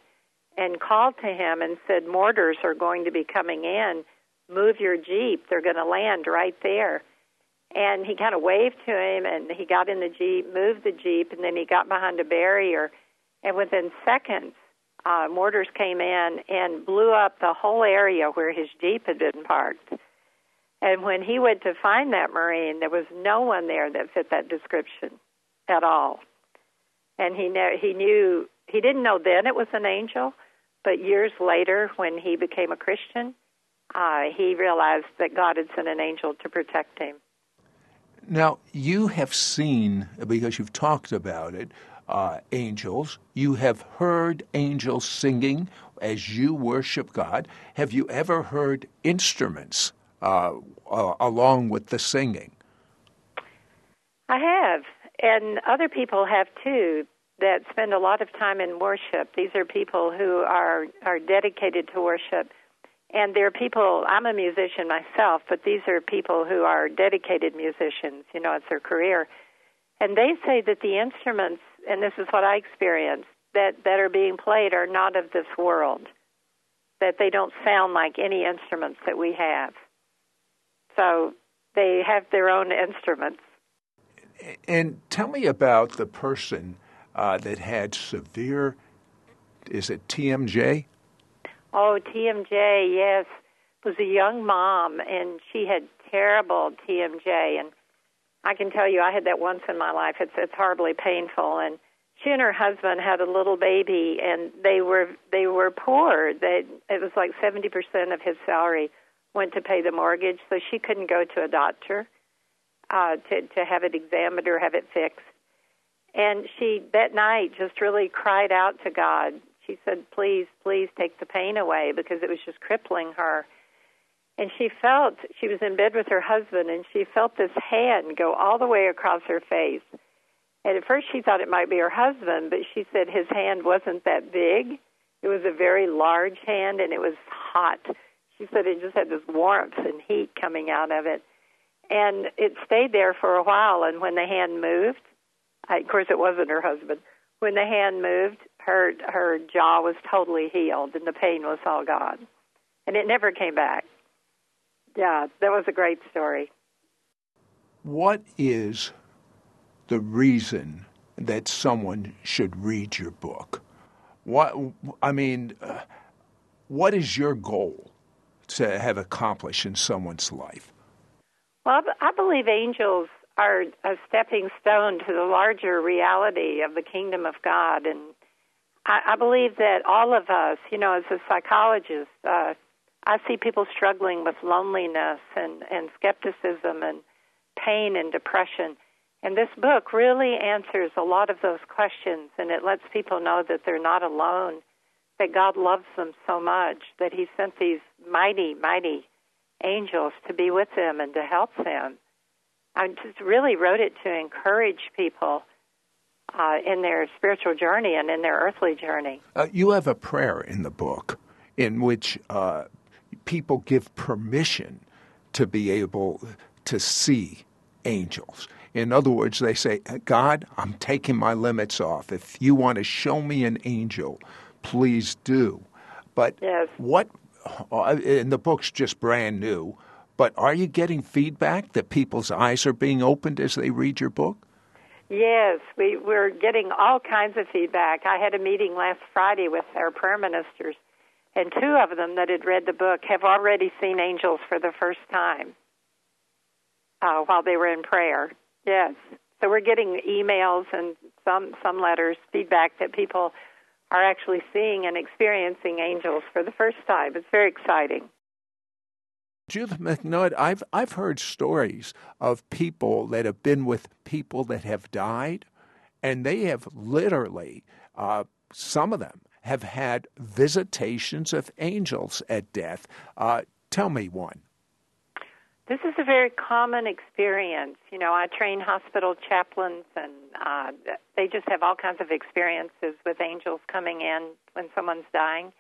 S2: and called to him and said, Mortars are going to be coming in. Move your Jeep. They're going to land right there. And he kind of waved to him, and he got in the Jeep, moved the Jeep, and then he got behind a barrier. And within seconds, uh, mortars came in and blew up the whole area where his Jeep had been parked. And when he went to find that Marine, there was no one there that fit that description at all. And he knew, he knew he didn't know then it was an angel, but years later, when he became a Christian, uh, he realized that God had sent an angel to protect him.
S1: Now, you have seen, because you've talked about it, uh, angels. You have heard angels singing as you worship God. Have you ever heard instruments uh, uh, along with the singing?
S2: I have, and other people have too. That spend a lot of time in worship. These are people who are are dedicated to worship, and they're people. I'm a musician myself, but these are people who are dedicated musicians. You know, it's their career, and they say that the instruments, and this is what I experienced, that that are being played are not of this world. That they don't sound like any instruments that we have. So they have their own instruments.
S1: And tell me about the person uh, that had severe, is it TMJ?
S2: Oh, TMJ, yes, was a young mom, and she had terrible TMJ. And I can tell you, I had that once in my life. It's it's horribly painful. And she and her husband had a little baby, and they were they were poor. They it was like seventy percent of his salary went to pay the mortgage, so she couldn't go to a doctor uh, to to have it examined or have it fixed. And she that night just really cried out to God. She said, "Please, please take the pain away because it was just crippling her." And she felt she was in bed with her husband, and she felt this hand go all the way across her face. And at first, she thought it might be her husband, but she said his hand wasn't that big. It was a very large hand and it was hot. She said it just had this warmth and heat coming out of it. And it stayed there for a while. And when the hand moved, of course, it wasn't her husband. When the hand moved, her her jaw was totally healed and the pain was all gone, and it never came back. Yeah, that was a great story.
S1: What is the reason that someone should read your book? What I mean, uh, what is your goal to have accomplished in someone's life?
S2: Well, I believe angels are a stepping stone to the larger reality of the kingdom of God, and I, I believe that all of us, you know, as a psychologist, uh, I see people struggling with loneliness and and skepticism and pain and depression. And this book really answers a lot of those questions, and it lets people know that they're not alone, that God loves them so much that He sent these mighty, mighty angels to be with them and to help them. I just really wrote it to encourage people uh, in their spiritual journey and in their earthly journey.
S1: Uh, you have a prayer in the book in which uh, people give permission to be able to see angels. In other words, they say, God, I'm taking my limits off. If you want to show me an angel, please do. But
S2: yes.
S1: what, uh, and the book's just brand new, but are you getting feedback that people's eyes are being opened as they read your book?
S2: Yes, we, we're getting all kinds of feedback. I had a meeting last Friday with our prayer ministers, and two of them that had read the book have already seen angels for the first time uh, while they were in prayer. Yes. So we're getting emails and some some letters, feedback that people are actually seeing and experiencing angels for the first time. It's very exciting.
S1: Judith MacNutt, I've I've heard stories of people that have been with people that have died, and they have literally uh, some of them have had visitations of angels at death. Uh, tell me one.
S2: This is a very common experience. You know, I train hospital chaplains, and uh, they just have all kinds of experiences with angels coming in when someone's dying.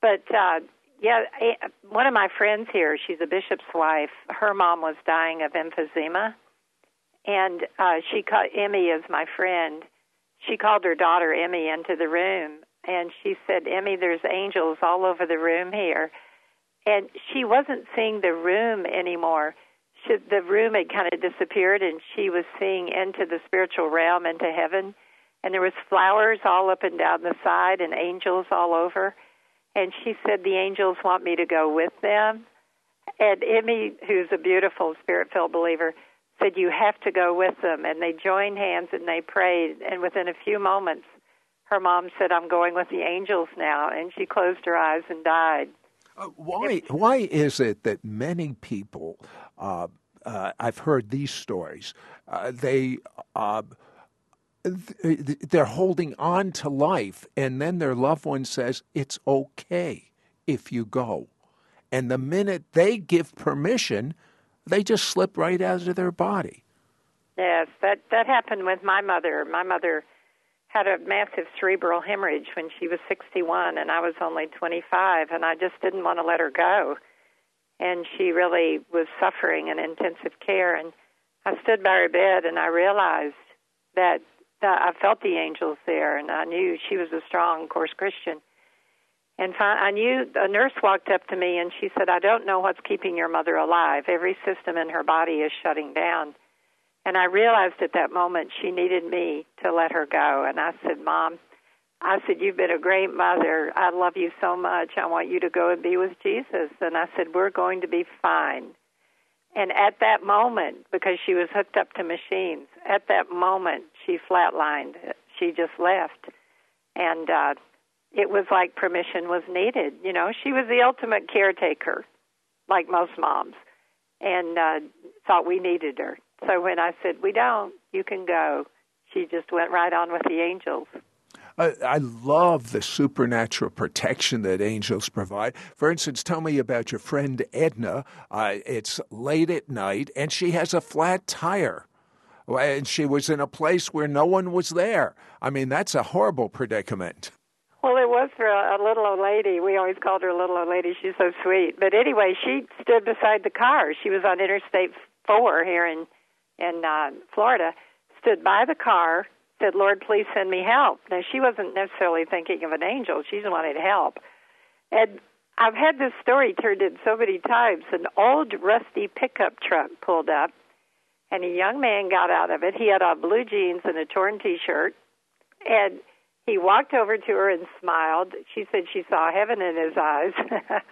S2: But uh, yeah, one of my friends here, she's a bishop's wife. Her mom was dying of emphysema, and uh, she called Emmy as my friend. She called her daughter Emmy into the room, and she said, "Emmy, there's angels all over the room here." and she wasn't seeing the room anymore. She, the room had kind of disappeared, and she was seeing into the spiritual realm, into heaven. And there was flowers all up and down the side, and angels all over. And she said, "The angels want me to go with them." And Emmy, who's a beautiful spirit-filled believer, said, "You have to go with them." And they joined hands and they prayed. And within a few moments, her mom said, "I'm going with the angels now." And she closed her eyes and died.
S1: Uh, why why is it that many people uh, uh, I've heard these stories uh, they uh, they're holding on to life and then their loved one says it's okay if you go. And the minute they give permission they just slip right out of their body.
S2: Yes that that happened with my mother. My mother had a massive cerebral hemorrhage when she was 61 and I was only 25 and I just didn't want to let her go. And she really was suffering in intensive care and I stood by her bed and I realized that I felt the angels there and I knew she was a strong course Christian. And I knew a nurse walked up to me and she said, "I don't know what's keeping your mother alive. Every system in her body is shutting down." And I realized at that moment she needed me to let her go. And I said, Mom, I said, You've been a great mother. I love you so much. I want you to go and be with Jesus. And I said, We're going to be fine. And at that moment, because she was hooked up to machines, at that moment she flatlined. She just left. And uh, it was like permission was needed. You know, she was the ultimate caretaker, like most moms, and uh, thought we needed her. So when I said, We don't, you can go, she just went right on with the angels.
S1: I, I love the supernatural protection that angels provide. For instance, tell me about your friend Edna. Uh, it's late at night, and she has a flat tire. And she was in a place where no one was there. I mean, that's a horrible predicament.
S2: Well, it was for a, a little old lady. We always called her a little old lady. She's so sweet. But anyway, she stood beside the car. She was on Interstate 4 here in in uh, Florida. Stood by the car, said, "Lord, please send me help." Now she wasn't necessarily thinking of an angel. She just wanted help. And I've had this story turned in so many times. An old rusty pickup truck pulled up, and a young man got out of it. He had on blue jeans and a torn T-shirt, and he walked over to her and smiled. She said she saw heaven in his eyes.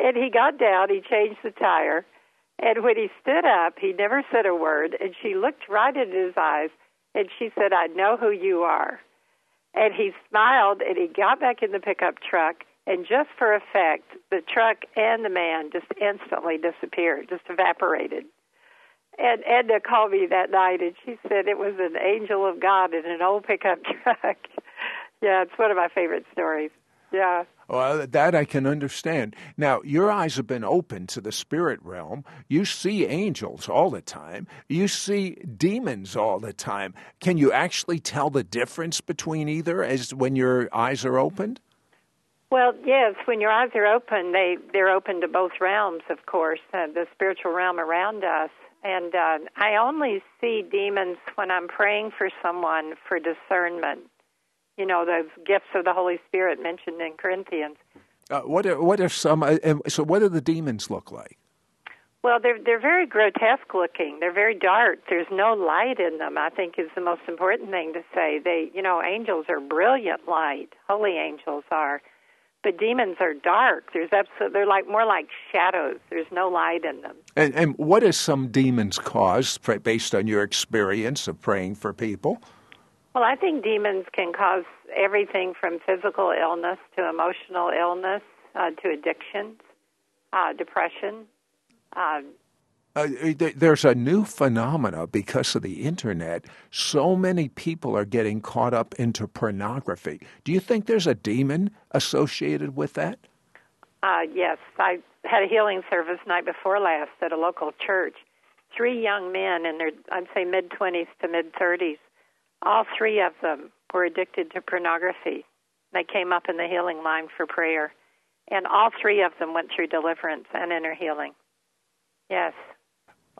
S2: and he got down, he changed the tire, and when he stood up, he never said a word, and she looked right into his eyes, and she said, I know who you are. And he smiled, and he got back in the pickup truck, and just for effect, the truck and the man just instantly disappeared, just evaporated. And Edna called me that night, and she said it was an angel of God in an old pickup truck. yeah, it's one of my favorite stories. Yeah.
S1: Well, that I can understand. Now, your eyes have been open to the spirit realm. You see angels all the time. You see demons all the time. Can you actually tell the difference between either as when your eyes are opened?
S2: Well, yes. When your eyes are open, they they're open to both realms, of course, uh, the spiritual realm around us. And uh, I only see demons when I'm praying for someone for discernment. You know, those gifts of the Holy Spirit mentioned in Corinthians.
S1: Uh, what are what are some? Uh, so, what do the demons look like?
S2: Well, they're they're very grotesque looking. They're very dark. There's no light in them. I think is the most important thing to say. They, you know, angels are brilliant light. Holy angels are but demons are dark. There's absolutely they're like more like shadows. There's no light in them.
S1: And, and what does some demons cause, based on your experience of praying for people?
S2: Well, I think demons can cause everything from physical illness to emotional illness uh, to addictions, uh, depression, uh,
S1: uh, there's a new phenomena because of the internet. So many people are getting caught up into pornography. Do you think there's a demon associated with that?
S2: Uh, yes, I had a healing service night before last at a local church. Three young men in their, I'd say, mid 20s to mid 30s. All three of them were addicted to pornography. They came up in the healing line for prayer, and all three of them went through deliverance and inner healing. Yes.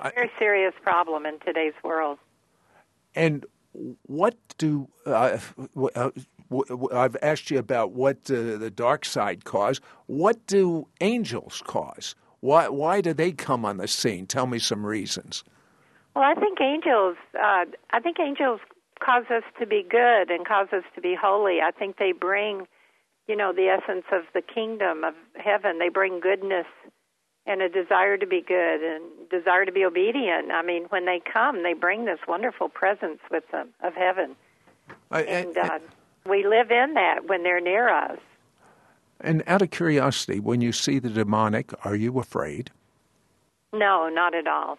S2: Very serious problem in today's world.
S1: And what do uh, uh, I've asked you about what uh, the dark side cause? What do angels cause? Why why do they come on the scene? Tell me some reasons.
S2: Well, I think angels. Uh, I think angels cause us to be good and cause us to be holy. I think they bring, you know, the essence of the kingdom of heaven. They bring goodness and a desire to be good and desire to be obedient. I mean, when they come, they bring this wonderful presence with them of heaven, I, and uh, we live in that when they're near us.
S1: And out of curiosity, when you see the demonic, are you afraid?
S2: No, not at all.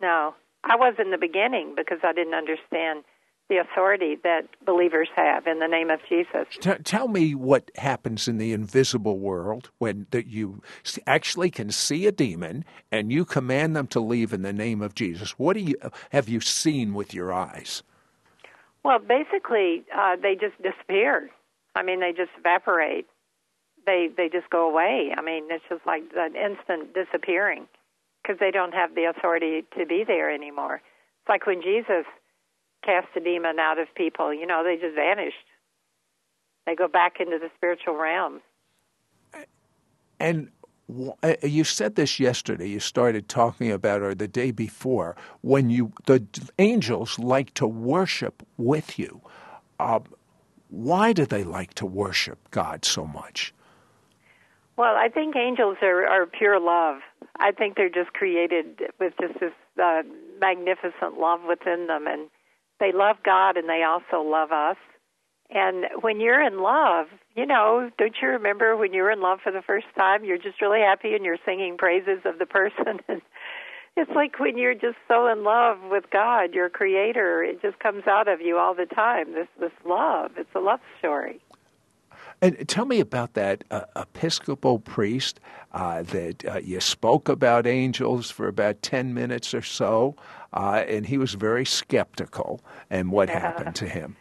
S2: No, I was in the beginning because I didn't understand the authority that believers have in the name of Jesus.
S1: T- tell me what happens in the invisible world when that you actually can see a demon and you command them to leave in the name of Jesus. What do you have you seen with your eyes?
S2: Well, basically, uh, they just disappear. I mean, they just evaporate. They they just go away. I mean, it's just like an instant disappearing because they don't have the authority to be there anymore. It's like when Jesus cast the demon out of people. You know, they just vanished. They go back into the spiritual realm.
S1: And uh, you said this yesterday. You started talking about, or the day before, when you the angels like to worship with you. Uh, why do they like to worship God so much?
S2: Well, I think angels are, are pure love. I think they're just created with just this uh, magnificent love within them, and they love God and they also love us. And when you're in love, you know, don't you remember when you were in love for the first time? You're just really happy and you're singing praises of the person. And it's like when you're just so in love with God, your Creator, it just comes out of you all the time. This this love. It's a love story.
S1: And tell me about that uh, Episcopal priest uh, that uh, you spoke about angels for about 10 minutes or so, uh, and he was very skeptical. And what happened to him?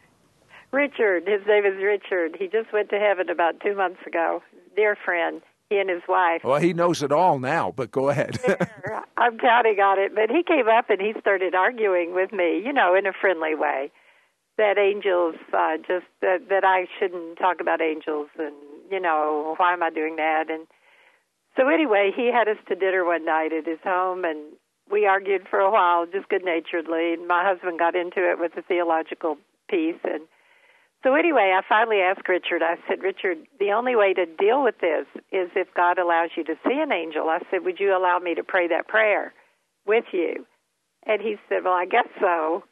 S2: Richard. His name is Richard. He just went to heaven about two months ago. Dear friend, he and his wife.
S1: Well, he knows it all now, but go ahead.
S2: I'm counting on it. But he came up and he started arguing with me, you know, in a friendly way, that angels uh, just that that I shouldn't talk about angels, and you know, why am I doing that? And so anyway, he had us to dinner one night at his home, and we argued for a while, just good naturedly. And my husband got into it with the theological piece, and so anyway, I finally asked Richard. I said, Richard, the only way to deal with this is if God allows you to see an angel. I said, Would you allow me to pray that prayer with you? And he said, Well, I guess so.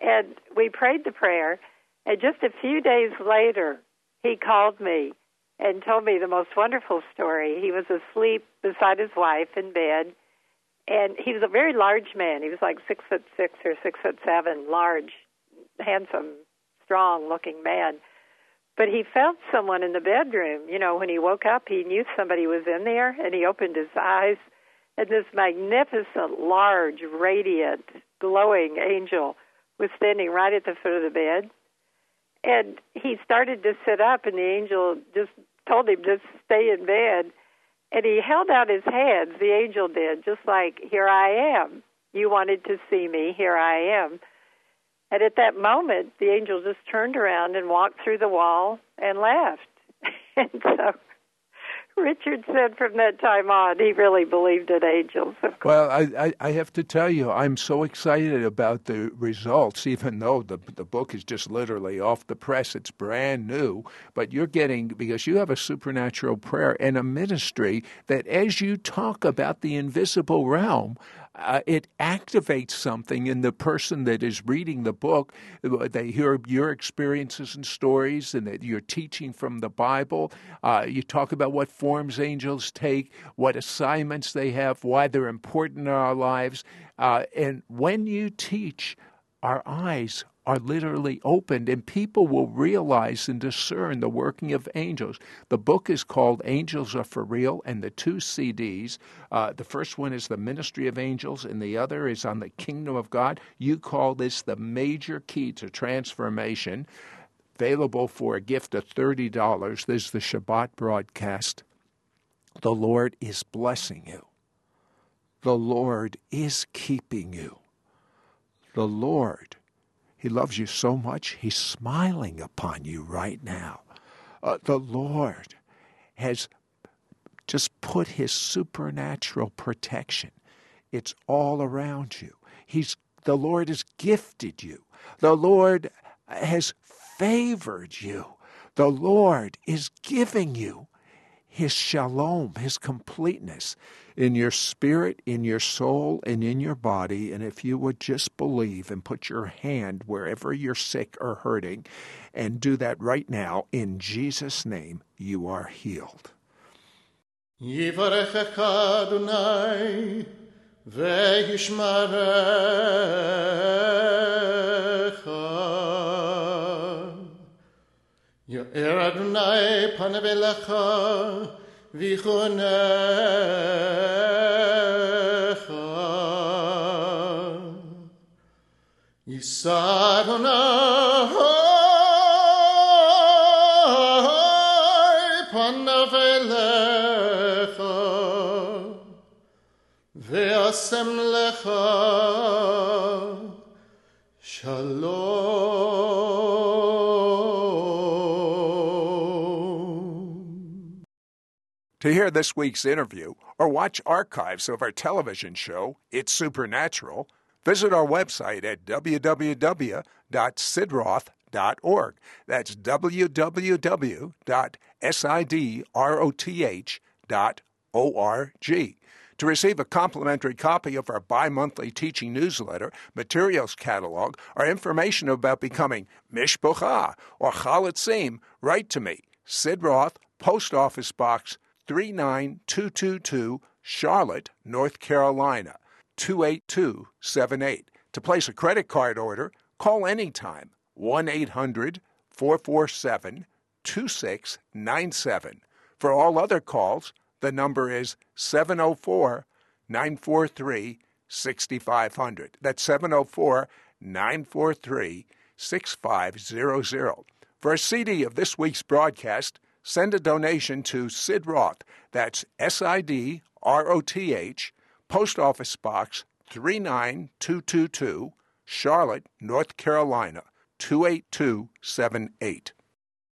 S2: And we prayed the prayer. And just a few days later, he called me and told me the most wonderful story. He was asleep beside his wife in bed, and he was a very large man. He was like six foot six or six foot seven, large, handsome, strong looking man. But he felt someone in the bedroom. You know, when he woke up, he knew somebody was in there, and he opened his eyes, and this magnificent, large, radiant, glowing angel was standing right at the foot of the bed. And he started to sit up, and the angel just told him to stay in bed. And he held out his hands, the angel did, just like, Here I am. You wanted to see me, here I am. And at that moment, the angel just turned around and walked through the wall and left. and so Richard said from that time on, he really believed in angels.
S1: Well, I, I, I, have to tell you, I'm so excited about the results, even though the, the book is just literally off the press. It's brand new. But you're getting, because you have a supernatural prayer and a ministry that as you talk about the invisible realm, uh, it activates something in the person that is reading the book. They hear your experiences and stories, and that you're teaching from the Bible. Uh, you talk about what forms angels take, what assignments they have, why they're important in our lives. Uh, and when you teach, our eyes are literally opened, and people will realize and discern the working of angels. The book is called Angels Are For Real, and the two CDs uh, the first one is The Ministry of Angels, and the other is on the Kingdom of God. You call this the major key to transformation. Available for a gift of $30. There's the Shabbat broadcast. The Lord is blessing you. The Lord is keeping you. The Lord he loves you so much, He's smiling upon you right now. Uh, the Lord has just put His supernatural protection. It's all around you. He's the Lord has gifted you. The Lord has favored you. The Lord is giving you His shalom, His completeness in your spirit, in your soul, and in your body. And if you would just believe and put your hand wherever you're sick or hurting, and do that right now, in Jesus' name, you are healed. יאר אדוני פניו אליך ויחונך יישא אדוני פניו אליך ועשם לך To hear this week's interview or watch archives of our television show, It's Supernatural, visit our website at www.sidroth.org. That's www.sidroth.org. To receive a complimentary copy of our bi monthly teaching newsletter, materials catalog, or information about becoming Mishpocha or Chalutzim, write to me, Sid Roth, Post Office Box 39222, Charlotte, North Carolina, 28278. To place a credit card order, call anytime 1 800 447 2697. For all other calls, the number is 704 943 6500. That's 704 943 6500. For a CD of this week's broadcast, send a donation to Sid Roth. That's S I D R O T H, Post Office Box 39222, Charlotte, North Carolina 28278.